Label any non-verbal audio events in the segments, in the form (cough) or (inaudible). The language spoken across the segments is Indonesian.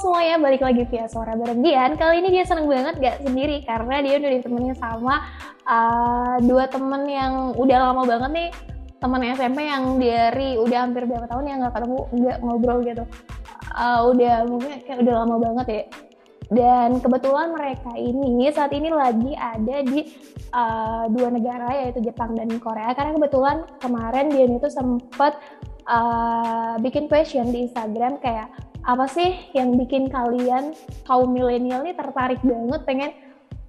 semuanya, balik lagi via suara berlebihan. Kali ini dia seneng banget gak sendiri karena dia udah ditemenin sama uh, dua temen yang udah lama banget nih. Teman SMP yang dari udah hampir berapa tahun ya nggak ketemu nggak ngobrol gitu. Uh, udah mungkin kayak udah lama banget ya. Dan kebetulan mereka ini saat ini lagi ada di uh, dua negara yaitu Jepang dan Korea. Karena kebetulan kemarin dia itu sempat uh, bikin question di Instagram kayak apa sih yang bikin kalian kaum milenial ini tertarik banget pengen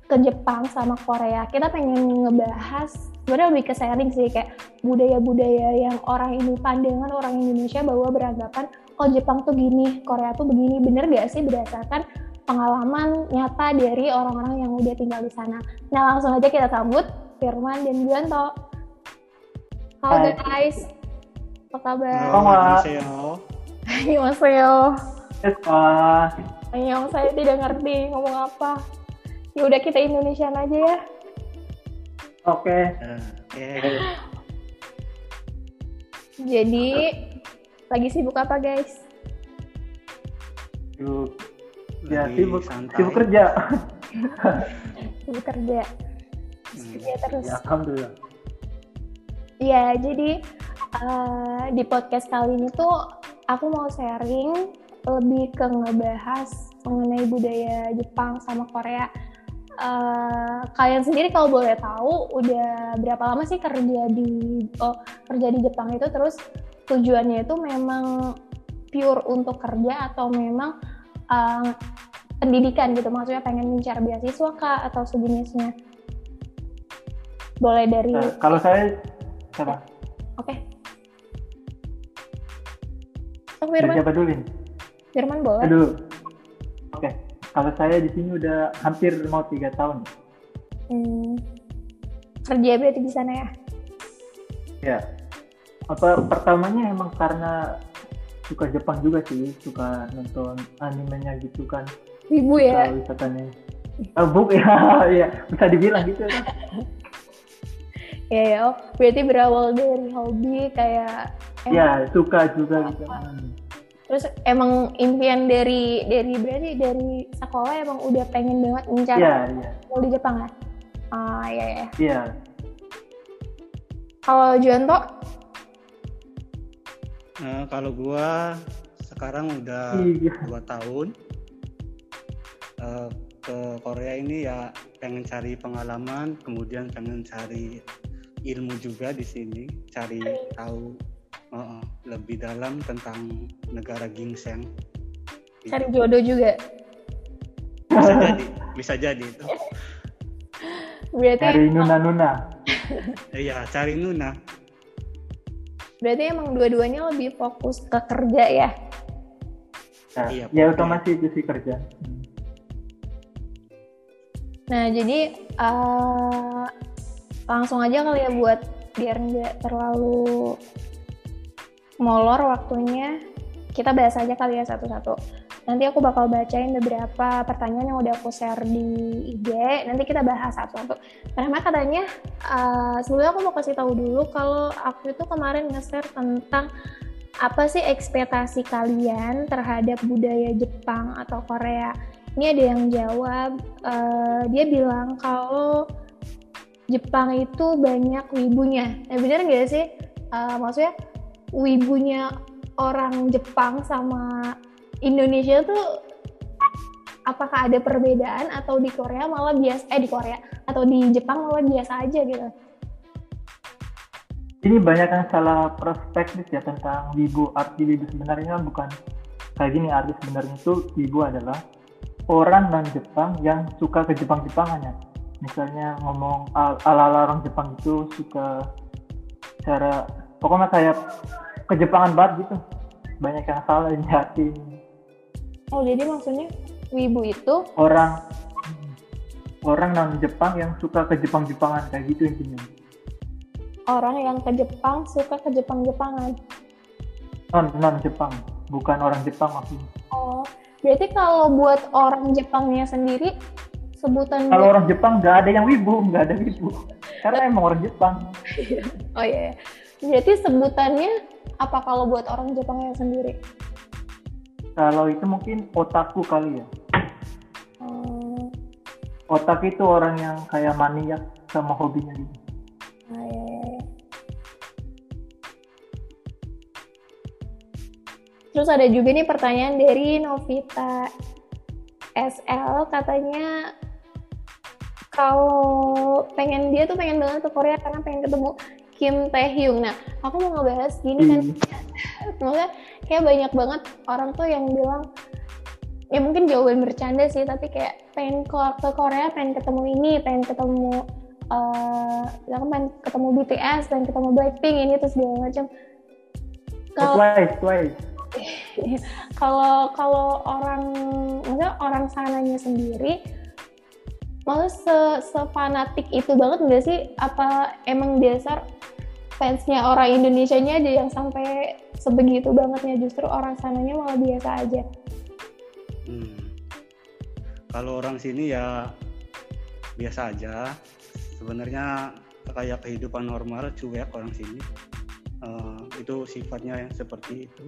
ke Jepang sama Korea? Kita pengen ngebahas sebenarnya lebih ke sharing sih kayak budaya-budaya yang orang ini pandangan orang Indonesia bahwa beranggapan oh Jepang tuh gini Korea tuh begini. Bener gak sih berdasarkan pengalaman nyata dari orang-orang yang udah tinggal di sana? Nah langsung aja kita sambut Firman dan Juanto. Halo guys apa kabar? Halo, Annyeonghaseyo. Eska. Yang saya tidak ngerti ngomong apa. Ya udah kita Indonesian aja ya. Oke. Oke. Jadi lagi sibuk apa guys? Sibuk. Ya sibuk. santai. Sibuk kerja. (laughs) Sibuk kerja. Hmm. Ya terus. ya, alhamdulillah. Iya, jadi uh, di podcast kali ini tuh aku mau sharing lebih ke ngebahas mengenai budaya Jepang sama Korea. Uh, kalian sendiri kalau boleh tahu udah berapa lama sih kerja di oh, kerja di Jepang itu terus tujuannya itu memang pure untuk kerja atau memang uh, pendidikan gitu maksudnya pengen mencari beasiswa kah atau sejenisnya boleh dari Nah, kalau saya siapa? oke Oh, Dari Firman, siapa dulu ini? Firman boleh. Aduh. Oke. Kalau saya di sini udah hampir mau tiga tahun. Hmm, kerja berarti di sana ya? Ya. Apa pertamanya emang karena suka Jepang juga sih, suka nonton animenya gitu kan. Ibu ya? Suka wisatanya. Oh, buk (laughs) ya, ya bisa dibilang gitu kan. (laughs) Ya ya, oh, berarti berawal dari hobi kayak emang- Ya, suka juga gitu. Terus emang impian dari dari berarti dari sekolah emang udah pengen banget mencari Iya, iya. di Jepang ya? Ah ya ya. Iya. Kalau Juanto, Nah, kalau gua sekarang udah Iya. dua tahun Eh, ke Korea ini ya pengen cari pengalaman, kemudian pengen cari ilmu juga di sini, cari tahu eh, lebih dalam tentang negara gingseng. Gitu. cari jodoh juga. Bisa jadi, bisa jadi itu. Berarti Dari nuna-nuna. Iya, cari Nuna. berarti emang dua-duanya lebih fokus ke kerja ya? Nah, Iya, ya otomatis itu sih kerja. Nah, jadi eh, langsung aja kali ya buat biar nggak terlalu molor waktunya. Kita bahas aja kali ya satu-satu. Nanti aku bakal bacain beberapa pertanyaan yang udah aku share di IG. Nanti kita bahas satu-satu. Pertama katanya, eh, sebelumnya aku mau kasih tahu dulu kalau aku itu kemarin nge-share tentang apa sih ekspektasi kalian terhadap budaya Jepang atau Korea ini ada yang jawab eh, dia bilang kalau Jepang itu banyak wibunya nah bener nggak sih Eh, maksudnya wibunya orang Jepang sama Indonesia tuh apakah ada perbedaan atau di Korea malah biasa eh di Korea atau di Jepang malah biasa aja gitu Ini banyak yang salah perspektif ya tentang wibu. Arti wibu sebenarnya bukan kayak gini. Arti sebenarnya itu wibu adalah orang non Jepang yang suka ke Jepang-Jepangan ya. Misalnya ngomong al- ala-ala orang Jepang itu suka cara pokoknya kayak kejepangan banget gitu. Banyak yang salah di hati oh jadi maksudnya wibu itu orang orang non Jepang yang suka ke Jepang-Jepangan kayak gitu intinya. orang yang ke Jepang suka ke Jepang-Jepangan Non non Jepang, bukan orang Jepang maksudnya. oh berarti kalau buat orang Jepangnya sendiri sebutan Kalau orang Jepang nggak ada yang wibu, nggak ada wibu. Karena emang orang Jepang. (laughs) Oh iya, iya. Berarti sebutannya apa kalau buat orang Jepangnya sendiri? Kalau itu mungkin otakku kali ya. Oh, Otak itu orang yang kayak maniak sama hobinya gitu. ah, iya, iya, iya. Terus ada juga nih pertanyaan dari Novita SL katanya kalau pengen dia tuh pengen banget ke Korea karena pengen ketemu Kim Taehyung. Nah, aku mau ngebahas gini kan Hmm. (laughs) semoga kayak banyak banget orang tuh yang bilang ya mungkin jawaban bercanda sih tapi kayak pengen ke, Korea pengen ketemu ini pengen ketemu kan pengen ketemu BTS pengen ketemu Blackpink ini terus segala macam kalau Twice, twice. (laughs) kalau kalau orang maksudnya orang sananya sendiri malah se sefanatik itu banget nggak sih apa emang dasar fansnya orang Indonesia-nya aja yang sampai sebegitu bangetnya justru orang sananya malah biasa aja Hmm. Kalau orang sini ya biasa aja. Sebenarnya kayak kehidupan normal cuek orang sini. Eh, itu sifatnya yang seperti itu.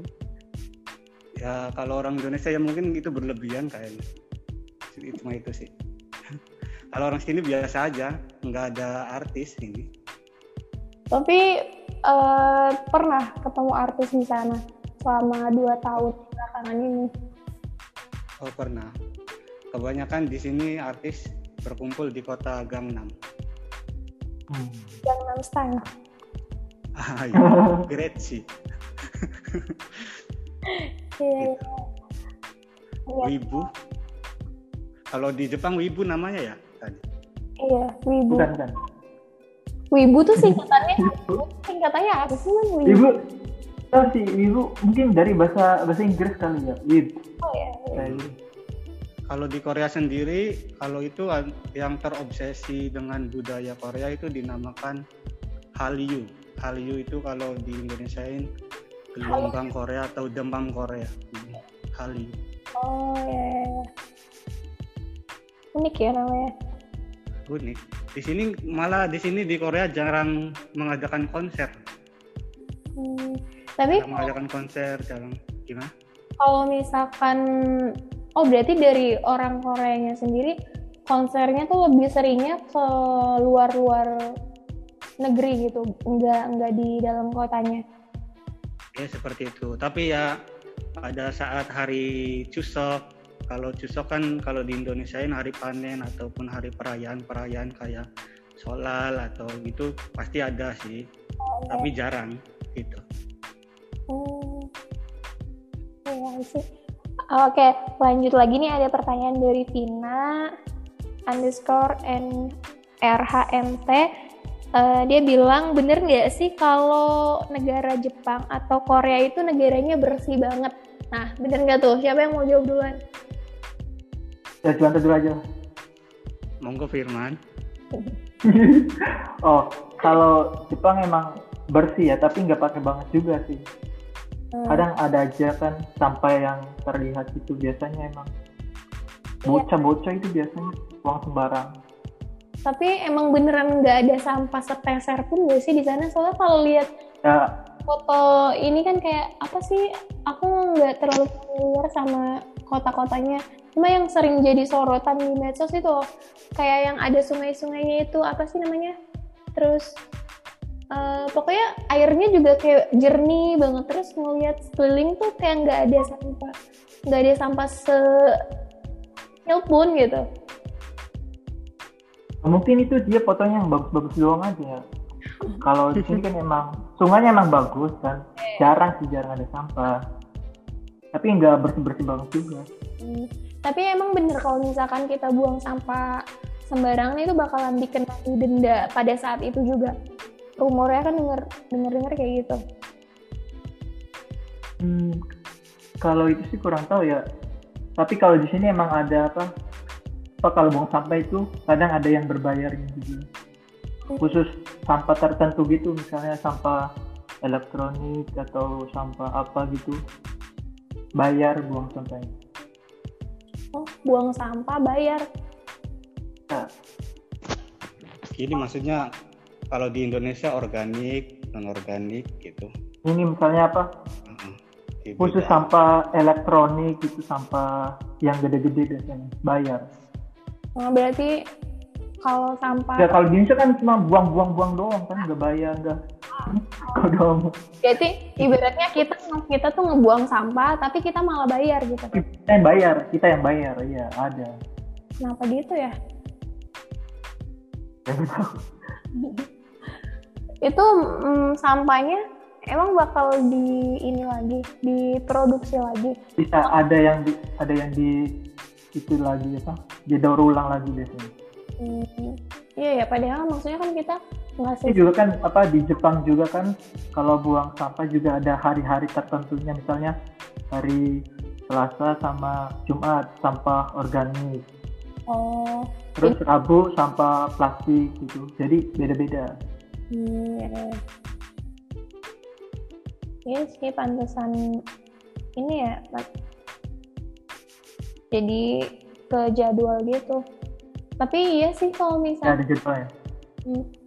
Ya kalau orang Indonesia ya mungkin itu berlebihan kayaknya. Cuma itu sih. (laughs) kalau orang sini biasa aja, nggak ada artis ini. Tapi eh, pernah ketemu artis di sana selama dua tahun belakangan ini Oh pernah. Kebanyakan di sini artis berkumpul di kota Gangnam. Hmm. Gangnam Style Ah, iya. (laughs) Great sih. iya iya. Iya, Wibu. Kalau di Jepang Wibu namanya ya tadi. iya Wibu Bukan, bukan. Wibu tuh singkatannya singkatannya apa sih man Wibu Ibu, tahu sih, ibu mungkin dari bahasa bahasa Inggris kali ya. Wib. oh ya. Kalau di Korea sendiri, kalau itu an- yang terobsesi dengan budaya Korea itu dinamakan Hallyu. Hallyu itu kalau di Indonesiain gelombang Korea atau demam Korea. Hallyu. oh ya. unik ya namanya Unik. Di sini malah di sini di Korea jarang mengadakan konser. Hmm, tapi Jarang mengadakan konser, jarang gimana? kalau misalkan oh berarti dari orang Koreanya sendiri konsernya tuh lebih seringnya ke luar-luar negeri gitu nggak nggak di dalam kotanya Ya seperti itu. Tapi ya pada saat hari Chuseok, kalau Chuseok kan kalau di Indonesia ini hari panen ataupun hari perayaan-perayaan kayak Solal atau gitu pasti ada sih, tapi jarang gitu. Hmm. Iya sih. Oke, lanjut lagi nih ada pertanyaan dari Vina underscore N RHMT. Eh, dia bilang bener nggak sih kalau negara Jepang atau Korea itu negaranya bersih banget? Nah, bener nggak tuh? Siapa yang mau jawab duluan? Ya cuman dulu aja. Monggo Firman. (laughs) oh, kalau Jepang emang bersih ya, tapi nggak pakai banget juga sih. Hmm. Kadang ada aja kan sampai yang terlihat itu biasanya emang bocah-bocah itu biasanya buang sembarang. Tapi emang beneran nggak ada sampah sepeser pun nggak sih di sana? Soalnya kalau lihat Ya, foto ini kan kayak apa sih aku nggak terlalu familiar sama kota-kotanya. Cuma yang sering jadi sorotan di medsos itu kayak yang ada sungai-sungainya itu apa sih namanya? Terus eh, pokoknya airnya juga kayak jernih banget. Terus ngeliat sekeliling tuh kayak nggak ada sampah nggak ada sampah se pun gitu mungkin itu dia fotonya yang bagus-bagus doang aja. Ya. Kalau di sini kan emang sungainya emang bagus kan, jarang sih jarang ada sampah. Tapi nggak bersih-bersih banget juga. Hmm, Tapi emang bener kalau misalkan kita buang sampah sembarangan itu bakalan dikenai denda pada saat itu juga. Rumornya kan denger denger denger kayak gitu. Hmm, kalau itu sih kurang tahu ya. Tapi kalau di sini emang ada apa? Apa kalau buang sampah itu kadang ada yang berbayarnya juga. Khusus sampah tertentu gitu, misalnya sampah elektronik atau sampah apa gitu, bayar buang sampahnya. Oh, buang sampah bayar. Nah, Ini maksudnya kalau di Indonesia organik, non organik gitu. ini misalnya apa? Heeh. Iya, khusus beda. sampah elektronik itu sampah yang gede-gede biasanya bayar. Nah, berarti kalau sampah Ya kalau di Indonesia kan cuma buang-buang-buang doang kan nggak bayar nggak. Berarti ibaratnya kita kita tuh ngebuang sampah tapi kita malah bayar gitu. Kita yang bayar, kita yang bayar, iya ada. Kenapa gitu ya? (laughs) Itu mm, sampahnya emang bakal di ini lagi, diproduksi lagi. Bisa ada yang di, ada yang di itu lagi apa? Didaur ulang lagi biasanya. Hmm, Iya ya, padahal maksudnya kan kita Ini ngasih juga kan apa di Jepang juga kan kalau buang sampah juga ada hari-hari tertentunya. Misalnya hari Selasa sama Jumat sampah organik. Oh. Terus Rabu sampah plastik gitu. Jadi beda-beda. Hmm, ya, ya. Iya sih pantesan ini ya jadi ke jadwal gitu. Tapi iya sih kalau ya misal ada jadwalnya Hmm.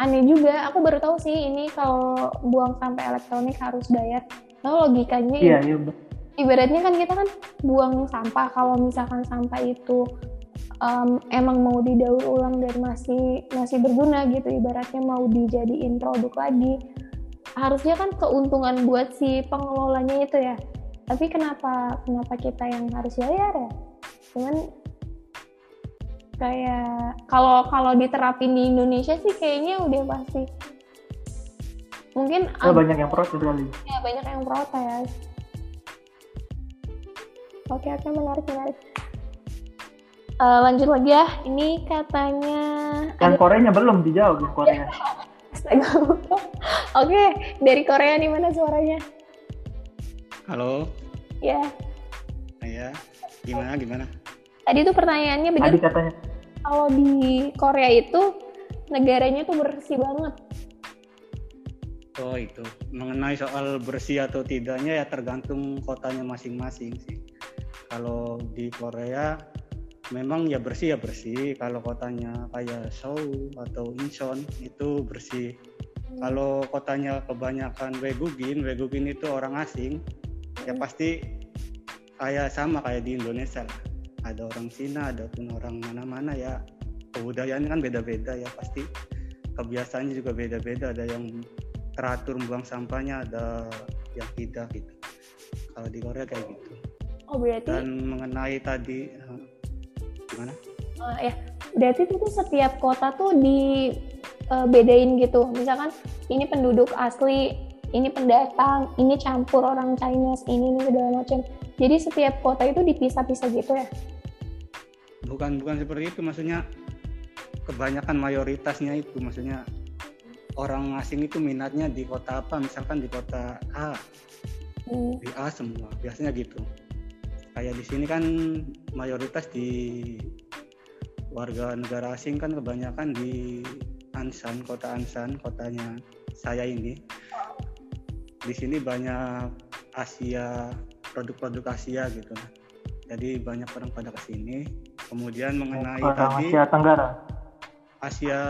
Aneh juga, aku baru tahu sih ini kalau buang sampah elektronik harus bayar. Nah logikanya iya iya bener. ibaratnya kan kita kan buang sampah kalau misalkan sampah itu em, emang mau didaur ulang dan masih masih berguna gitu ibaratnya mau dijadiin produk lagi harusnya kan keuntungan buat si pengelolanya itu ya tapi kenapa kenapa kita yang harus bayar ya cuman kayak kalau kalau diterapin di Indonesia sih kayaknya udah pasti. Mungkin Oh, banyak yang protes kali ya banyak yang protes. Oke oke menarik menarik. Eh, lanjut lagi ya. Ini katanya yang ada Koreanya belum dijawab yang Korea. (laughs) Oke dari Korea nih mana suaranya? Halo, ya. Ya. Gimana gimana? tadi tuh pertanyaannya bener Adi katanya kalau di Korea itu negaranya tuh bersih banget Oh itu mengenai soal bersih atau tidaknya ya tergantung kotanya masing-masing sih. Kalau di Korea memang ya bersih ya bersih. Kalau kotanya kayak Seoul atau Incheon itu bersih. Kalau kotanya kebanyakan Wegugin, Wegugin itu orang asing, ya pasti kayak sama kayak di Indonesia lah. Ada orang Cina, ada pun orang mana-mana ya kebudayaannya kan beda-beda ya pasti kebiasaannya juga beda-beda. Ada yang teratur buang sampahnya, ada yang tidak gitu. Kalau di Korea kayak gitu. oh berarti Dan mengenai tadi eh, gimana? eh, ya berarti itu tuh setiap kota tuh di eh, bedain gitu misalkan ini penduduk asli ini pendatang ini campur orang Chinese ini ini segala macam jadi setiap kota itu dipisah-pisah gitu ya Bukan bukan seperti itu maksudnya kebanyakan mayoritasnya itu maksudnya orang asing itu minatnya di kota apa misalkan di kota A. Hmm. di A semua biasanya gitu. Kayak di sini kan mayoritas di warga negara asing kan kebanyakan di Ansan kota Ansan kotanya saya ini. Di sini banyak Asia produk-produk Asia gitu. Jadi banyak orang pada ke sini kemudian mengenai tadi Asia Tenggara? Asia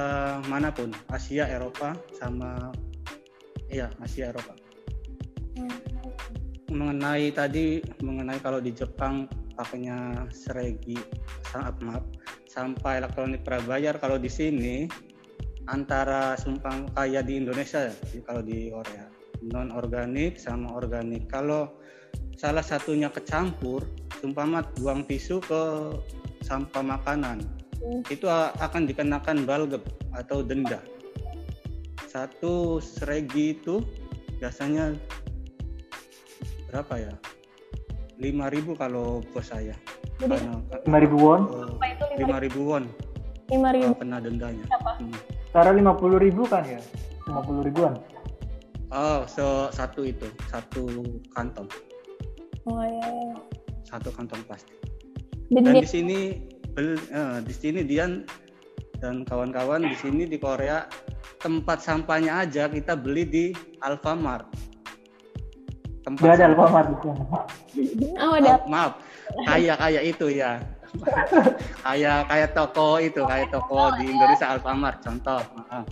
mana pun Asia Eropa sama iya Asia Eropa. Mengenai tadi mengenai kalau di Jepang pakainya seregi sangat maaf sampah elektronik prabayar kalau di sini antara sumpang kayak di Indonesia kalau di Korea. Non organik sama organik. Kalau salah satunya kecampur sumpama buang tisu ke sampah makanan Hmm. itu akan dikenakan balgep atau denda. Satu seregi itu biasanya berapa ya? 5000 kalau bos saya. Jadi karena 5000 won? Apa itu lima ribu? won. Lima ribu. kalau kena dendanya. Apa? Hmm. cara 50 ribu kan ya? 50 ribuan? Oh so, satu itu satu kantong. Oh ya, ya. satu kantong plastik dan di sini bel- eh, di sini Dian dan kawan-kawan di sini di Korea tempat sampahnya aja kita beli di Alfamart. Tempat Gak ada Alfamart di sini. oh ada. Oh, maaf. Kayak kayak itu ya. (laughs) Kayak kayak toko itu kayak toko di Indonesia Alfamart contoh. Maaf.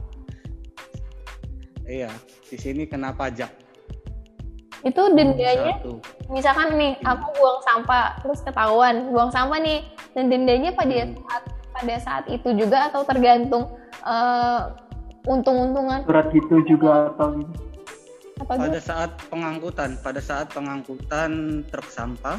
iya di sini kena pajak itu dendanya Satu. misalkan nih aku buang sampah terus ketahuan buang sampah nih dan dendanya pada Hmm. saat pada saat itu juga atau tergantung eh, untung-untungan surat gitu juga atau apa Pada gitu saat pengangkutan, pada saat pengangkutan truk sampah,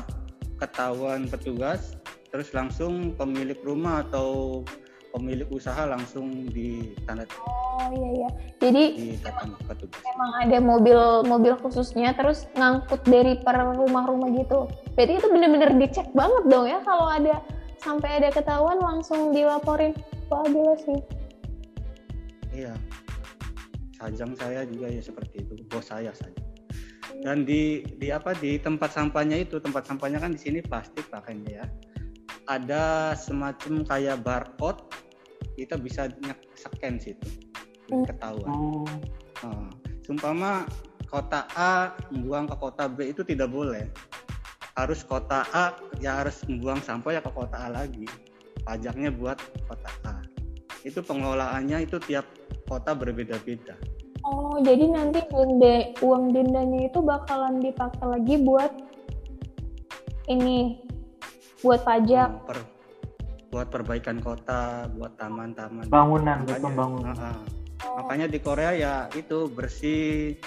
ketahuan petugas, terus langsung pemilik rumah atau pemilik usaha langsung ditanda oh iya iya jadi didatang petugas. emang ada mobil mobil khususnya terus ngangkut dari per rumah-rumah gitu berarti itu bener-bener dicek banget dong ya kalau ada sampai ada ketahuan langsung dilaporin wah gila sih Iya. Sajang saya juga ya seperti itu, bos saya saja. Dan di di apa di tempat sampahnya itu, tempat sampahnya kan di sini plastik pakainya ya. Ada semacam kayak barcode, kita bisa scan situ, Hmm. ketahuan. Oh, Nah, sumpama kota A membuang ke kota B itu tidak boleh. Harus kota A ya harus membuang sampah ya ke kota A lagi. Pajaknya buat kota A. Itu pengelolaannya itu tiap kota berbeda-beda. oh jadi nanti denda uang dendanya itu bakalan dipakai lagi buat ini buat pajak per- buat perbaikan kota, buat taman-taman. bangunan buat Makanya- pembangunan. Ah, ah. Makanya di Korea ya itu bersih,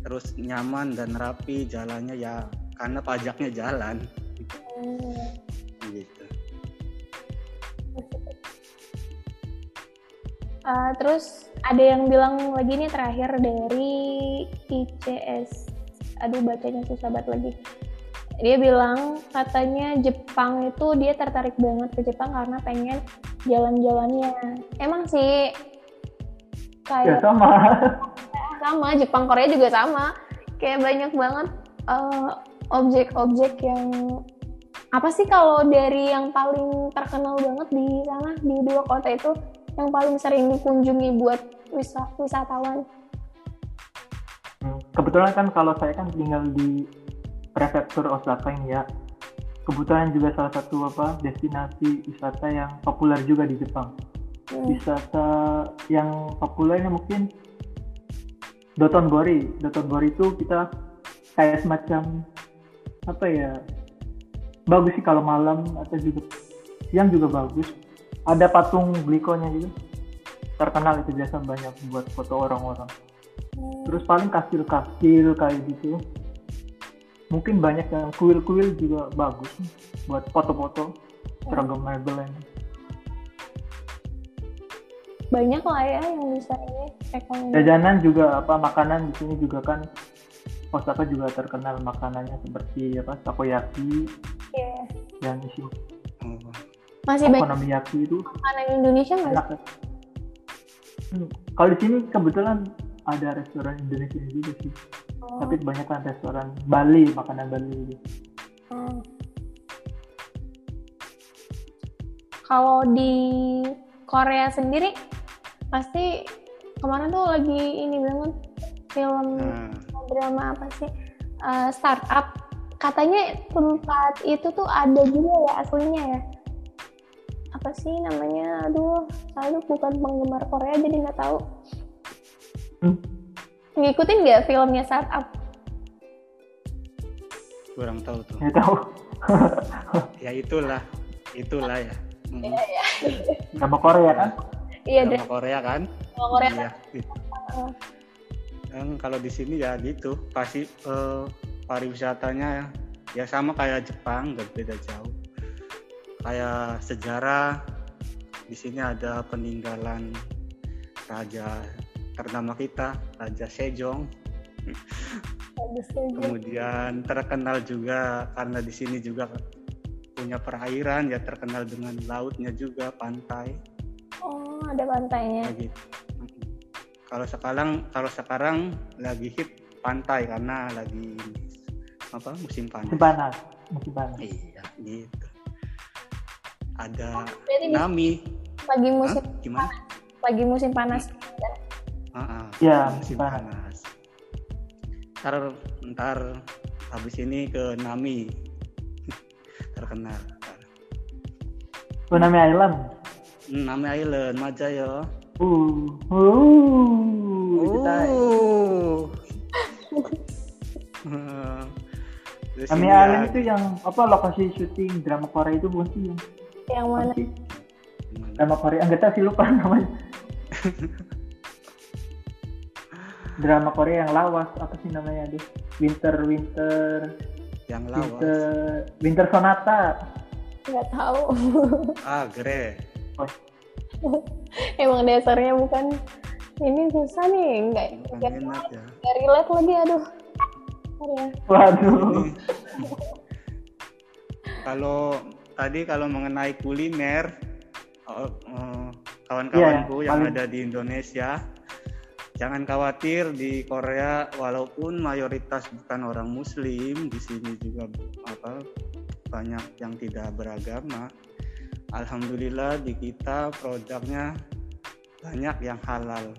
terus nyaman dan rapi jalannya ya karena pajaknya jalan. Hmm. Gitu. Uh, terus ada yang bilang lagi nih terakhir dari ICS. Aduh bacanya susah banget lagi. Dia bilang katanya Jepang itu dia tertarik banget ke Jepang karena pengen jalan-jalannya. Emang sih Ya kayak sama. (laughs) sama Jepang Korea juga sama. Kayak banyak banget uh, objek-objek yang apa sih kalau dari yang paling terkenal banget di sana di dua kota itu yang paling sering dikunjungi buat wisa- wisatawan. Kebetulan kan kalau saya kan tinggal di prefektur Osaka ini ya. Kebetulan juga salah satu apa destinasi wisata yang populer juga di Jepang. Hmm. Wisata yang populernya mungkin Dotonbori. Dotonbori itu kita kayak semacam apa ya? Bagus sih kalau malam atau juga siang juga bagus. Ada patung glikonya juga. Terkenal itu biasa banyak buat foto orang-orang. Terus paling kastil-kastil kayak gitu. Mungkin banyak yang kuil-kuil juga bagus buat foto-foto seragam mebel ini. Banyak lah ya yang bisa ini rekomendasi. Jajanan juga apa makanan di sini juga kan Osaka juga terkenal makanannya seperti apa takoyaki Iya. yang isi Oh. Masih banyak okonomiyaki itu makanan Indonesia nggak? Hmm, Kalau di sini kebetulan ada restoran Indonesia juga sih, Oh, tapi kebanyakan restoran Bali makanan Bali gitu. oh. Kalau di Korea sendiri pasti kemarin tuh lagi ini banget film Nah, drama apa sih Eh, startup katanya tempat itu tuh ada juga ya aslinya ya apa sih namanya aduh saya bukan penggemar Korea jadi nggak tahu Hmm. Ngikutin nggak filmnya startup kurang tahu tuh. Ya tahu (laughs) Ya itulah, itulah ya. Hmm. nama Korea kan? iya deh Drama Korea kan? kalau Korea Iya. Yang kalau di sini ya gitu, pasti eh, pariwisatanya ya, ya sama kayak Jepang, nggak beda jauh. Kayak sejarah, di sini ada peninggalan raja ternama kita, Raja Sejong. Kemudian terkenal juga karena di sini juga punya perairan ya terkenal dengan lautnya juga pantai oh ada pantainya gitu. Kalau sekarang kalau sekarang lagi hit pantai karena lagi apa musim panas. Musim panas, musim panas. Iya gitu. Ada berarti di- Nami. lagi Hah? musim Gimana? lagi musim panas Ah, ah, Iya, musim panas. panas. Ntar ntar habis ini ke Nami (laughs) terkenal. Tsunami Island. Hmm, Nami Island, Majayo. Uh, uh, itu tahu. Oh. Terus (laughs) Ami ini Alim ya, itu yang apa lokasi syuting drama Korea itu bukan sih yang Yang mana? drama Korea enggak tahu sih lupa namanya (laughs) drama Korea yang lawas apa sih namanya deh Winter Winter yang lawas. Winter Winter Sonata Nggak tahu. (laughs) Ah, Gre. Emang dasarnya bukan ini susah nih, nggak nggak ya. nggak relate lagi, aduh. Ya. waduh (laughs) kalau tadi kalau mengenai kuliner, oh, oh, kawan-kawanku Iya, yang paling- ada di Indonesia, jangan khawatir di Korea walaupun mayoritas bukan orang Muslim, di sini juga apa banyak yang tidak beragama. Alhamdulillah di kita produknya banyak yang halal.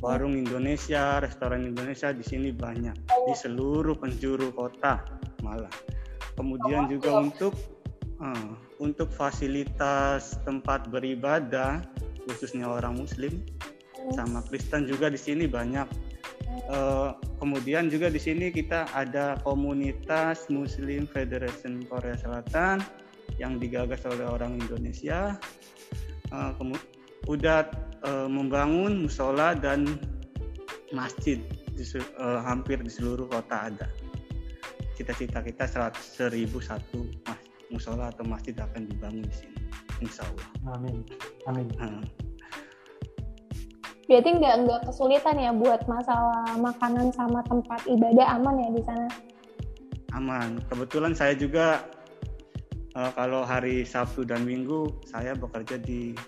Warung Indonesia, restoran Indonesia di sini banyak di seluruh penjuru kota malah. Kemudian juga untuk eh, untuk fasilitas tempat beribadah khususnya orang Muslim sama Kristen juga di sini banyak. Eh, kemudian juga di sini kita ada komunitas Muslim Federation Korea Selatan yang digagas oleh orang Indonesia. Kemu- udah eh, membangun musola dan masjid di eh, hampir di seluruh kota ada. Cita-cita kita 1001 mas musola atau masjid akan dibangun di sini, insya Allah. amin amin Nah, Berarti nggak nggak kesulitan ya buat masalah makanan sama tempat ibadah aman ya di sana. aman. Kebetulan saya juga eh, kalau hari Sabtu dan Minggu saya bekerja di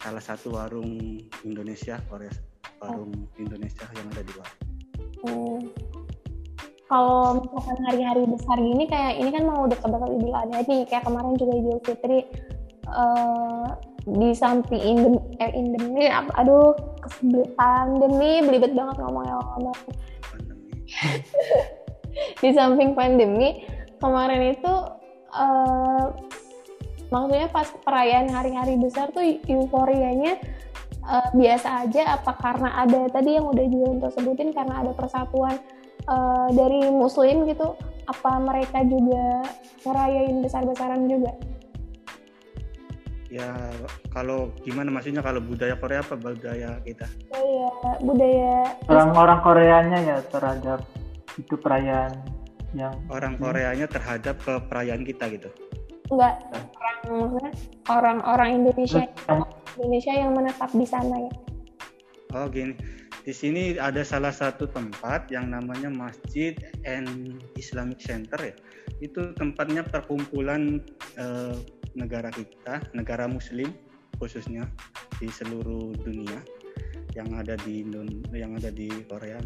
salah satu warung Indonesia Korea warung Indonesia yang ada di luar. Hmm. Kalau misalkan hari-hari besar gini kayak ini kan mau dekat-dekat Idul Adha nih, kayak kemarin juga Idul Fitri eh, di samping eh, endemi, apa- aduh pandemi, belibet banget ngomongnya ngomong. (laughs) Di samping pandemi kemarin itu eh, maksudnya pas perayaan hari-hari besar tuh euforianya eh, biasa aja apa karena ada tadi yang udah juga untuk sebutin karena ada persatuan eh, dari muslim gitu apa mereka juga ngerayain besar-besaran juga Ya kalau gimana maksudnya kalau budaya Korea apa budaya kita? budaya budaya orang-orang Koreanya ya terhadap itu perayaan yang Orang Hmm. Koreanya terhadap ke perayaan kita gitu. enggak orang maksudnya orang-orang Indonesia Indonesia yang menetap di sana ya Oh gini, di sini ada salah satu tempat yang namanya Masjid and Islamic Center ya. Itu tempatnya perkumpulan eh, negara kita, negara Muslim khususnya di seluruh dunia yang ada di Indon- yang ada di Korea.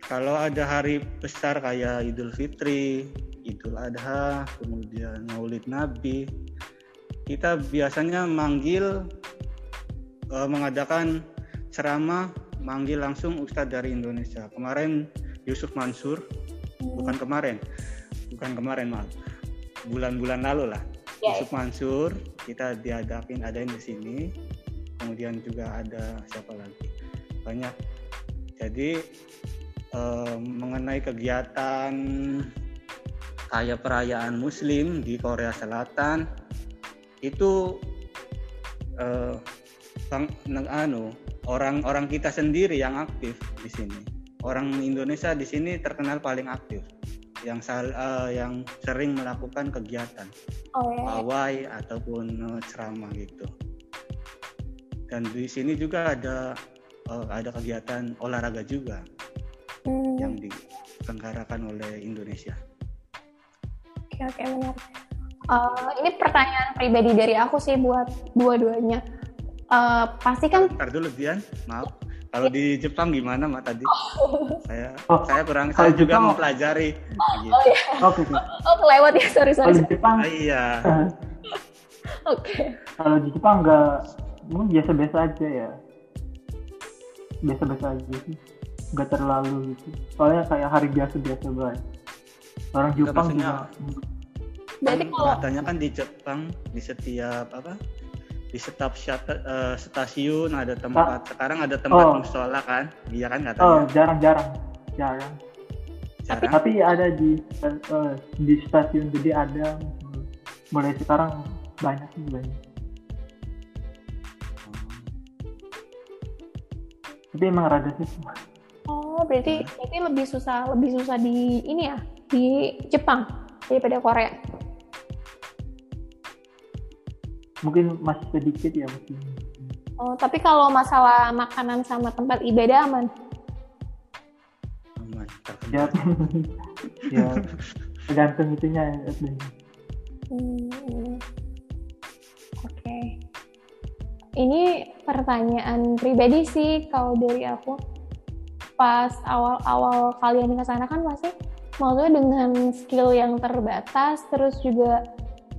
Kalau ada hari besar kayak Idul Fitri, Idul Adha, kemudian Maulid Nabi, kita biasanya manggil eh, mengadakan ceramah manggil langsung Ustadz dari Indonesia. Kemarin Yusuf Mansur, bukan kemarin, bukan kemarin mal, bulan-bulan lalu lah. Ya, Yusuf Mansur kita diadakin adain di sini. Kemudian juga ada siapa lagi? Banyak. Jadi eh, mengenai kegiatan kayak perayaan Muslim di Korea Selatan itu eh, bang, neng- anu orang-orang kita sendiri yang aktif di sini. Orang Indonesia di sini terkenal paling aktif, yang sal, eh, yang sering melakukan kegiatan oh ya pawai ataupun eh, ceramah gitu. Dan di sini juga ada eh, ada kegiatan olahraga juga Hmm, yang diselenggarakan oleh Indonesia. Oke oke benar. Eh, ini pertanyaan pribadi dari aku sih buat dua-duanya. Eh, pasti kan Ntar dulu Dian, maaf. Kalau di Jepang gimana Mak tadi? Saya Oh, saya kurang kalau saya juga Jepang- mempelajari. Gitu. oh ya oke oke. oh kelewat ya sorry sorry. kalau di. Jepang Ah, iya. (laughs) Oke kalau di Jepang nggak mungkin biasa-biasa aja ya biasa-biasa aja sih nggak terlalu gitu soalnya kayak hari biasa-biasa banget orang Jepang juga berarti Kan kalau katanya kan di Jepang di setiap apa? Di setiap eh, stasiun ada tempat. Sekarang ada tempat Oh. musola kan? Iya kan oh katanya. jarang-jarang jarang Tapi- jarang. Tapi ada di eh, di stasiun gede ada mulai sekarang banyak sih banyak. Tapi emang rada sih. Oh, berarti berarti lebih susah lebih susah di ini ya di Jepang daripada Korea. Mungkin masih sedikit ya mungkin. Oh, tapi kalau masalah makanan sama tempat ibadah aman. aman, Ya, terkendali. (laughs) ya tergantung itunya. ya. Hmm, Oke. Ini pertanyaan pribadi sih kalau dari aku. Pas awal-awal kalian ke sana kan pasti maksudnya dengan skill yang terbatas terus juga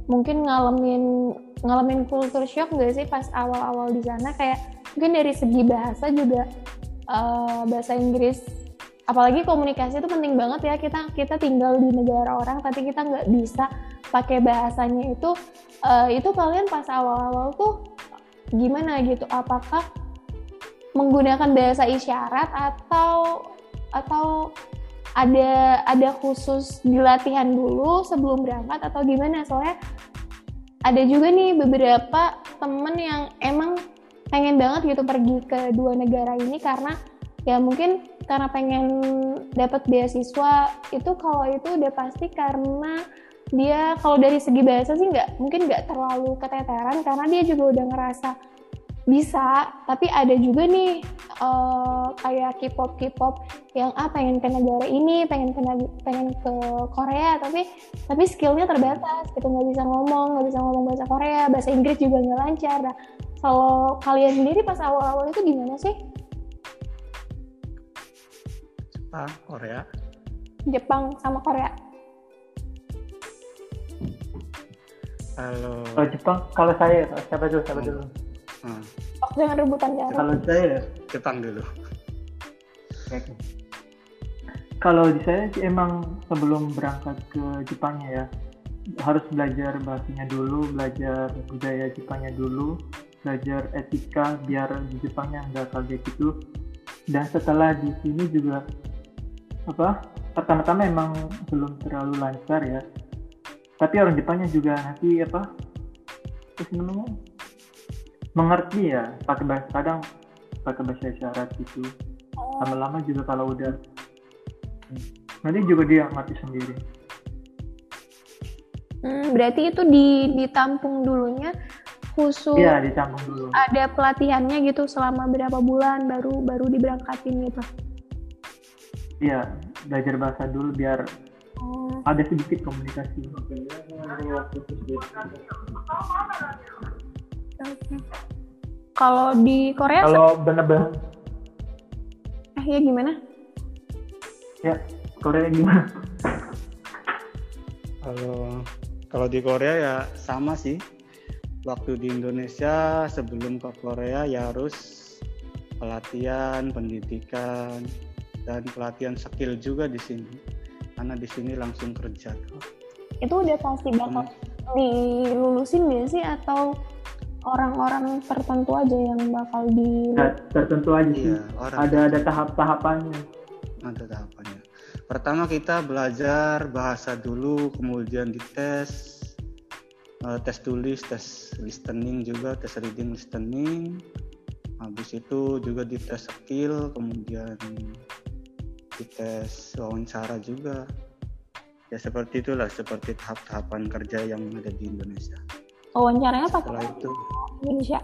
mungkin ngalamin ngalamin culture shock gak sih pas awal-awal di sana? Kayak mungkin dari segi bahasa juga eh, bahasa Inggris apalagi komunikasi itu penting banget ya. Kita kita tinggal di negara orang tapi kita nggak bisa pakai bahasanya itu eh, itu kalian pas awal-awal tuh gimana gitu? Apakah menggunakan bahasa isyarat atau atau ada ada khusus di latihan dulu sebelum berangkat atau gimana? Soalnya ada juga nih beberapa temen yang emang pengen banget gitu pergi ke dua negara ini karena ya mungkin karena pengen dapat beasiswa. Itu kalau itu udah pasti karena dia kalau dari segi bahasa sih nggak mungkin nggak terlalu keteteran karena dia juga udah ngerasa bisa tapi ada juga nih eh, kayak K-pop K-pop yang ah pengen ke negara ini pengen ke pengen ke Korea tapi tapi skillnya terbatas gitu nggak bisa ngomong nggak bisa ngomong bahasa Korea bahasa Inggris juga nggak lancar. Nah kalau kalian sendiri pas awal-awal itu gimana sih? Jepang, Korea. Jepang sama Korea. Kalau Kalau Jepang, kalau saya siapa dulu siapa dulu? hmm, oh, jangan rebutan jarak Kalau saya Jepang dulu. Oke. Kalau di saya sih emang sebelum berangkat ke Jepangnya ya harus belajar bahasanya dulu, belajar budaya Jepangnya dulu, belajar etika biar di Jepangnya nggak kaget gitu. Dan setelah di sini juga apa pertama-tama emang belum terlalu lancar ya. Tapi orang Jepangnya juga nanti apa terus namanya mengerti ya pakai bahasa kadang pakai bahasa isyarat gitu. Oh, lama-lama juga kalau udah nanti juga dia ngerti sendiri. Hmm, berarti itu di ditampung dulunya khusus iya dicampur dulu. ada pelatihannya gitu selama berapa bulan baru baru diberangkatin gitu? Iya belajar bahasa dulu biar oh. ada sedikit komunikasi. Oke. Kalau di Korea, kalau bener-bener eh ya gimana? ya Korea gimana Kalau kalau di Korea ya sama sih. Waktu di Indonesia sebelum ke Korea ya harus pelatihan, pendidikan dan pelatihan skill juga di sini. Karena di sini langsung kerja. Itu udah pasti bakal dilulusin gak sih atau orang-orang tertentu aja yang bakal di Ya, tertentu aja sih Iya, orang ada ada tahap-tahapannya ada tahapannya. Pertama kita belajar bahasa dulu, kemudian dites, eh, tes tulis, tes listening juga, tes reading listening. Habis itu juga dites skill, kemudian dites wawancara juga. Ya seperti itulah, seperti tahap-tahapan kerja yang ada di Indonesia. Wawancaranya pakai Setelah itu Indonesia.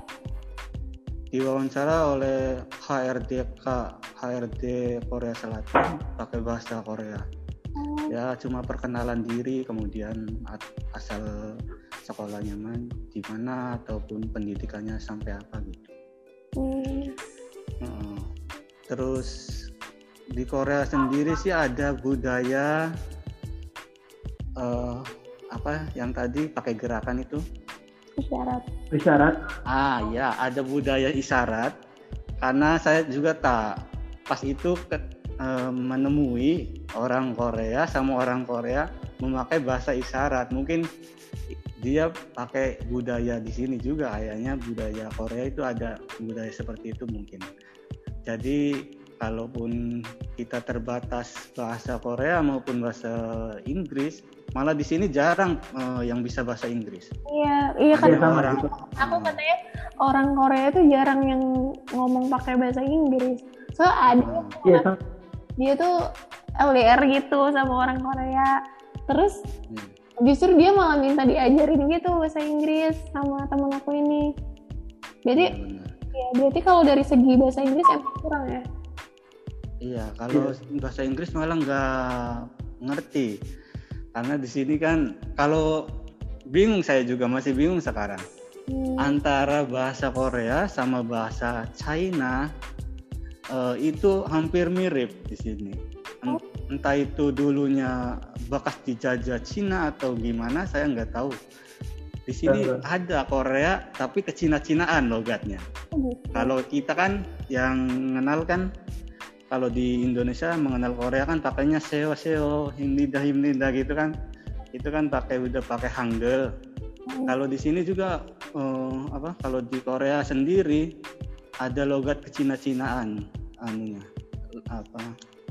diwawancara oleh HRDK, HRD Korea Selatan pakai bahasa Korea. Oh, ya cuma perkenalan diri kemudian asal sekolahnya man di mana ataupun pendidikannya sampai apa gitu hmm. Heeh. terus di Korea sendiri sih ada budaya eh, apa yang tadi pakai gerakan itu isyarat. isyarat? Ah ya ada budaya isyarat. Karena saya juga tak pas itu ke- eh, menemui orang Korea sama orang Korea memakai bahasa isyarat. Mungkin dia pakai budaya di sini juga. Kayaknya budaya Korea itu ada budaya seperti itu mungkin. Jadi kalaupun kita terbatas bahasa Korea maupun bahasa Inggris, malah di sini jarang uh, yang bisa bahasa Inggris. Iya, iya kan. Iya, sama orang, gitu. Aku katanya orang Korea itu jarang yang ngomong pakai bahasa Inggris. So ada Hmm. Iya, sama. dia tuh LDR gitu sama orang Korea. Terus Hmm. justru dia malah minta diajarin gitu bahasa Inggris sama temen aku ini. Jadi Iya, ya berarti kalau dari segi bahasa Inggris emang kurang ya. Iya, kalau bahasa Inggris malah nggak ngerti. Karena di sini kan kalau bingung saya juga masih bingung sekarang Hmm. antara bahasa Korea sama bahasa China eh, itu hampir mirip di sini. En- Entah itu dulunya bekas dijajah Cina atau gimana, saya nggak tahu. Di sini Betul. ada Korea tapi ke Cina-Cinaan logatnya. Oh, gitu. Kalau kita kan yang mengenal kan kalau di Indonesia mengenal Korea kan pakainya seo seo, himnida himnida gitu kan. Itu kan pakai udah pakai hangul. Kalau di sini juga eh, apa? Kalau di Korea sendiri ada logat kecina-cinaan anunya apa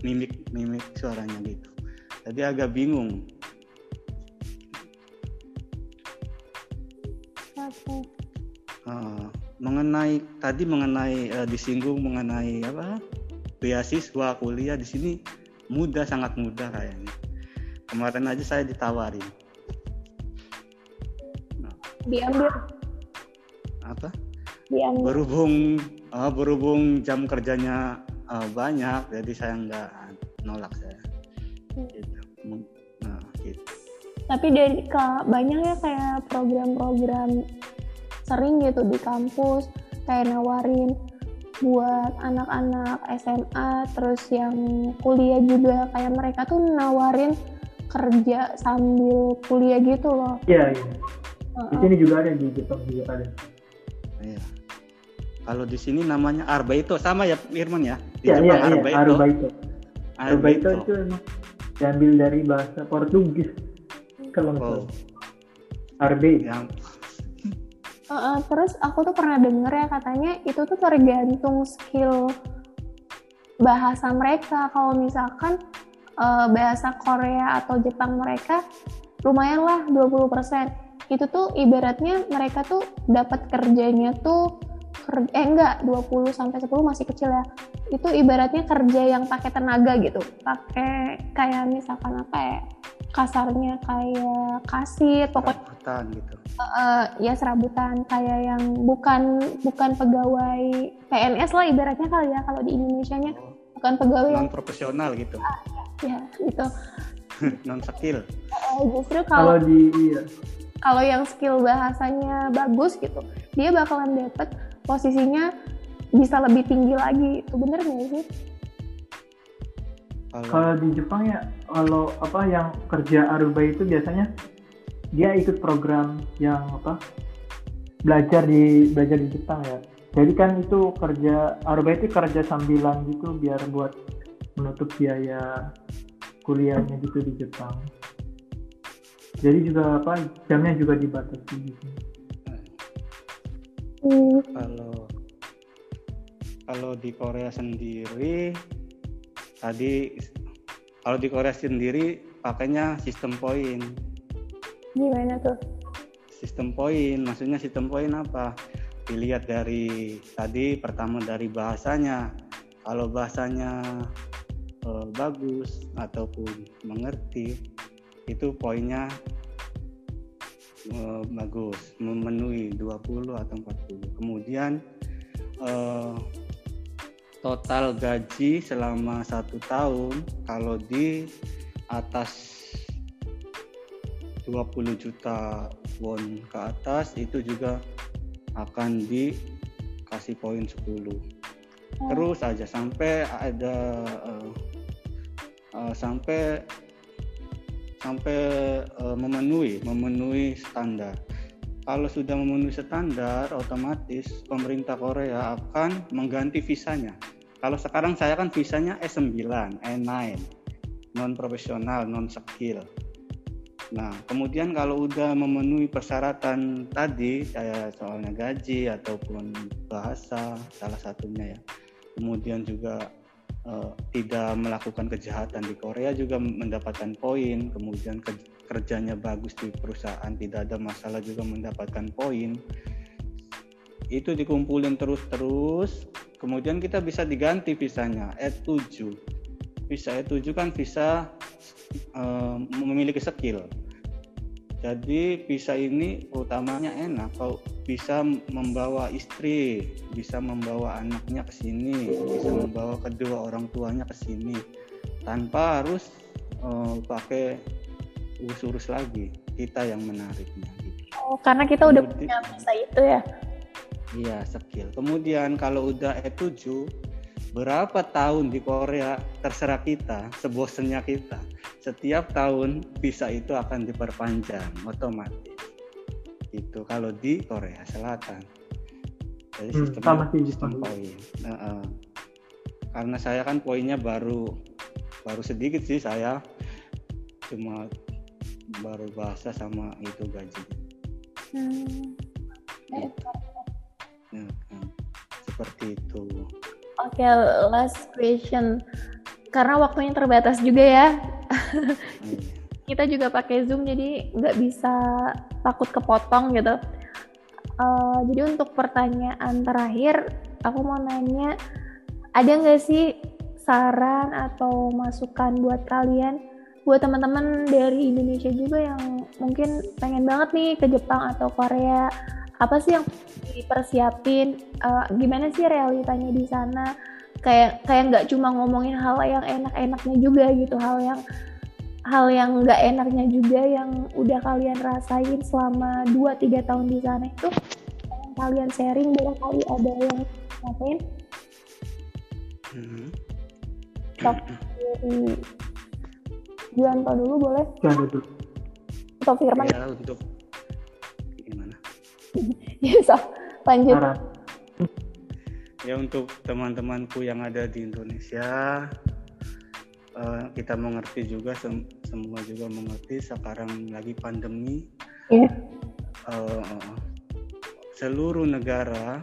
mimik mimik suaranya gitu. Jadi agak bingung. Eh, mengenai tadi mengenai eh, disinggung mengenai apa beasiswa kuliah di sini mudah sangat mudah kayaknya. Kemarin aja saya ditawarin. Diambil, apa? Diambil. berhubung eh, berhubung jam kerjanya eh, banyak jadi saya nggak nolak saya. Gitu. nah gitu. Tapi dari ke- banyak ya kayak program-program sering gitu di kampus kayak nawarin buat anak-anak SMA terus yang kuliah juga kayak mereka tuh nawarin kerja sambil kuliah gitu loh. Iya, iya. Di Heeh. sini juga ada di Jepang juga ada. iya kalau di sini namanya Arbaito sama ya Irman ya di Iya, iya, Jepang iya. Arbaito Arbaito. Arbaito Arbaito itu emang diambil dari bahasa Portugis. Kalau nggak oh salah. Arbe. yang Heeh, terus aku tuh pernah denger ya katanya itu tuh tergantung skill bahasa mereka. Kalau misalkan eh, bahasa Korea atau Jepang mereka lumayan lah 20%. Itu tuh ibaratnya mereka tuh dapat kerjanya tuh eh enggak 20 sampai 10 masih kecil ya. Itu ibaratnya kerja yang pakai tenaga gitu. Pakai kayak misalkan apa ya? Kasarnya kayak kasir, pokoknya Rambutan gitu eh, ya serabutan kayak yang bukan bukan pegawai PNS lah ibaratnya kali ya kalau di Indonesia nya Oh, bukan pegawai non profesional gitu ya gitu (laughs) non skill Eh, justru Kalau kalau di iya. kalau yang skill bahasanya bagus gitu dia bakalan dapet posisinya bisa lebih tinggi lagi itu bener nggak sih kalau di Jepang ya, kalau apa yang kerja aruba itu biasanya dia ikut program yang apa belajar di belajar di Jepang ya. Jadi kan itu kerja aruba itu kerja sambilan gitu biar buat menutup biaya kuliahnya gitu di Jepang. Jadi juga apa jamnya juga dibatasi gitu. Kalau kalau di Korea sendiri tadi kalau di Korea sendiri pakainya sistem poin. Gimana tuh? Sistem poin maksudnya sistem poin apa? Dilihat dari tadi pertama dari bahasanya. Kalau bahasanya eh, bagus ataupun mengerti itu poinnya eh, bagus. Memenuhi 20 atau 40 kemudian eh, total gaji selama satu tahun kalau di atas 20 juta won ke atas itu juga akan dikasih poin 10 terus aja sampai ada eh, eh, sampai sampai eh, memenuhi memenuhi standar. Kalau sudah memenuhi standar otomatis pemerintah Korea akan mengganti visanya kalau sekarang saya kan visanya E9 E9 non profesional non skill Nah, kemudian kalau udah memenuhi persyaratan tadi, kayak soalnya gaji ataupun bahasa, salah satunya ya. Kemudian juga tidak melakukan kejahatan di Korea juga mendapatkan poin, kemudian kerjanya bagus di perusahaan tidak ada masalah juga mendapatkan poin. Itu dikumpulin terus-terus, kemudian kita bisa diganti visanya E7. Visa E7 kan visa uh, memiliki skill. Jadi visa ini utamanya enak kalau bisa membawa istri, bisa membawa anaknya ke sini, bisa membawa kedua orang tuanya ke sini tanpa harus uh, pakai urus-urus lagi. Kita yang menariknya. Gitu. Oh, karena kita udah punya visa itu ya? Iya, skill. Kemudian kalau udah E7, berapa tahun di Korea terserah kita, sebosennya kita. Setiap tahun visa itu akan diperpanjang otomatis itu kalau di Korea Selatan jadi hmm, sistem sama sih poin uh, uh. karena saya kan poinnya baru baru sedikit sih saya cuma baru bahasa sama itu gaji hmm. gitu. Ya, kan. seperti itu. Oke okay, last question. Karena waktunya terbatas juga ya. Hmm (laughs) kita juga pakai zoom jadi nggak bisa takut kepotong gitu. Uh, jadi untuk pertanyaan terakhir aku mau nanya ada nggak sih saran atau masukan buat kalian? Buat teman-teman dari Indonesia juga yang mungkin pengen banget nih ke Jepang atau Korea apa sih yang dipersiapin uh, gimana sih realitanya di sana kayak kayak nggak cuma ngomongin hal yang enak-enaknya juga gitu hal yang hal yang nggak enaknya juga yang udah kalian rasain selama 2-3 tahun di sana itu yang kalian sharing barangkali ada yang ngapain hmm. dari Juanto dulu boleh? Juanto dulu. Atau Firman? Ya, untuk? (laughs) ya, so, lanjut. (laughs) Ya untuk teman-temanku yang ada di Indonesia, uh, kita mengerti juga sem semua juga mengerti sekarang lagi pandemi yeah. Iya. uh, seluruh negara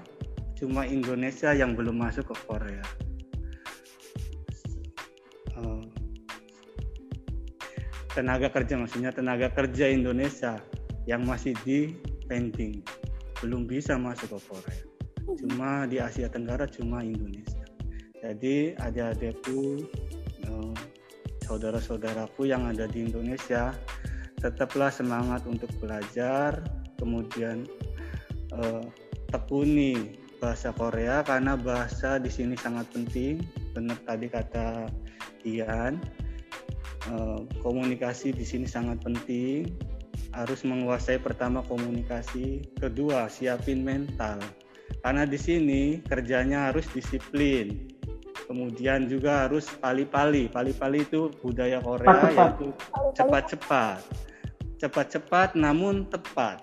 cuma Indonesia yang belum masuk ke Korea uh, tenaga kerja maksudnya tenaga kerja Indonesia yang masih di pending. Belum bisa masuk ke Korea. Cuma di Asia Tenggara cuma Indonesia. Jadi adik-adikku saudara-saudaraku yang ada di Indonesia tetaplah semangat untuk belajar kemudian eh, tekuni bahasa Korea karena bahasa di sini sangat penting. Benar tadi kata Ian eh, komunikasi di sini sangat penting harus menguasai pertama komunikasi kedua siapin mental. Karena di sini kerjanya harus disiplin. Kemudian juga harus pali-pali. Pali-pali itu budaya Korea cepat, yaitu cepat-cepat. Cepat-cepat namun tepat.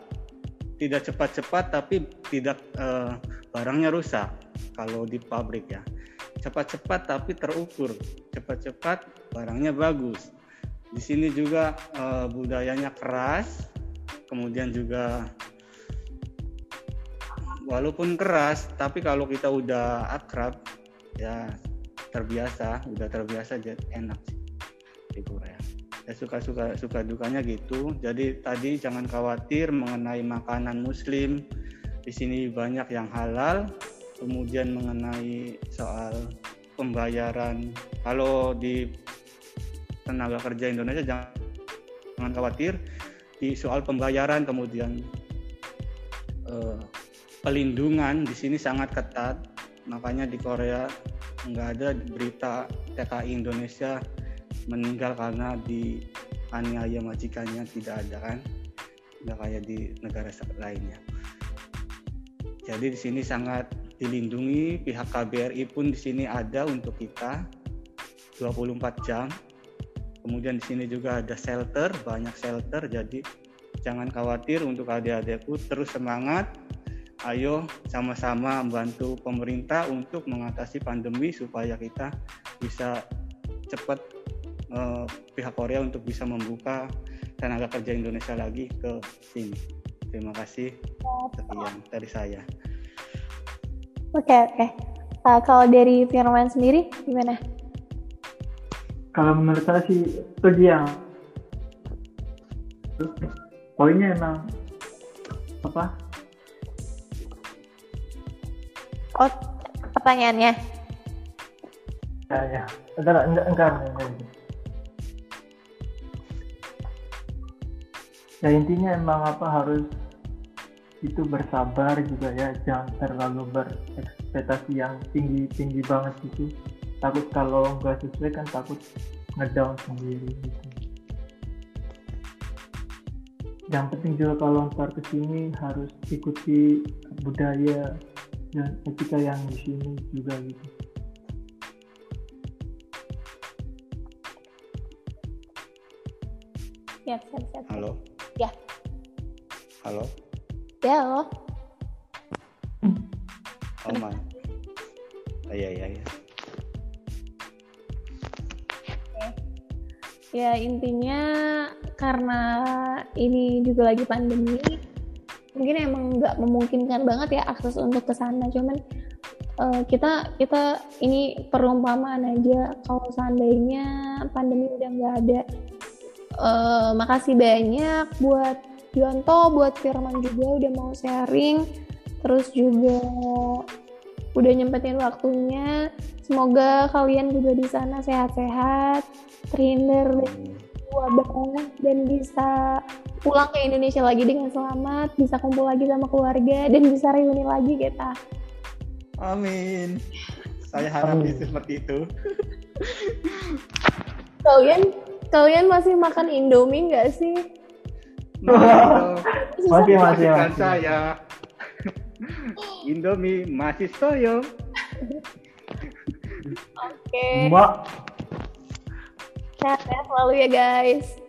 Tidak cepat-cepat tapi tidak uh, barangnya rusak kalau di pabrik ya. Cepat-cepat tapi terukur. Cepat-cepat barangnya bagus di sini juga uh, budayanya keras kemudian juga walaupun keras tapi kalau kita udah akrab ya terbiasa udah terbiasa jadi enak sih. Di Korea ya suka suka suka dukanya gitu. Jadi tadi jangan khawatir mengenai makanan muslim. Di sini banyak yang halal. Kemudian mengenai soal pembayaran. Kalau di tenaga kerja Indonesia jangan jangan khawatir di soal pembayaran kemudian eh, pelindungan di sini sangat ketat. Makanya di Korea nggak ada berita TKI Indonesia meninggal karena di aniaya majikannya tidak ada kan? Nggak kayak di negara lainnya. Jadi di sini sangat dilindungi pihak KBRI pun di sini ada untuk kita 24 jam kemudian di sini juga ada shelter banyak shelter jadi jangan khawatir untuk adik-adikku terus semangat ayo sama-sama membantu pemerintah untuk mengatasi pandemi supaya kita bisa cepat eh, pihak Korea untuk bisa membuka tenaga kerja Indonesia lagi ke sini. Terima kasih. Sekian dari saya. Oke okay, oke. Okay. Uh, kalau dari Firman sendiri gimana? Kalau menurut saya sih setuju yang poinnya emang apa? Oh, pertanyaannya. ya ya. Enggak enggak enggak, enggak, enggak. ya intinya emang apa harus itu bersabar juga ya. Jangan terlalu berekspektasi yang tinggi tinggi banget gitu takut kalau nggak sesuai kan takut ngedown sendiri gitu yang penting juga kalau ntar ke sini harus ikuti budaya dan etika yang di sini juga gitu Siap, siap, siap. Halo? Ya. Halo? Ya. Aman. Oh, iya, iya, iya. Ya intinya karena ini juga lagi pandemi, mungkin emang nggak memungkinkan banget ya akses untuk ke sana. Cuman eh, kita kita ini perumpamaan aja kalau seandainya pandemi udah nggak ada. eh, makasih banyak buat Yonto, buat Firman juga udah mau sharing, terus juga udah nyempetin waktunya. Semoga kalian juga di sana sehat-sehat, terhindar dari wabah dan bisa pulang ke Indonesia lagi dengan selamat, bisa kumpul lagi sama keluarga dan bisa reuni lagi kita. Amin. Saya harap Amin. itu seperti itu. Kalian kalian masih makan Indomie nggak sih? Nah, (laughs) masih masih masih saya. Indomie masih soyo. Oke, mbak sehat-sehat selalu ya guys.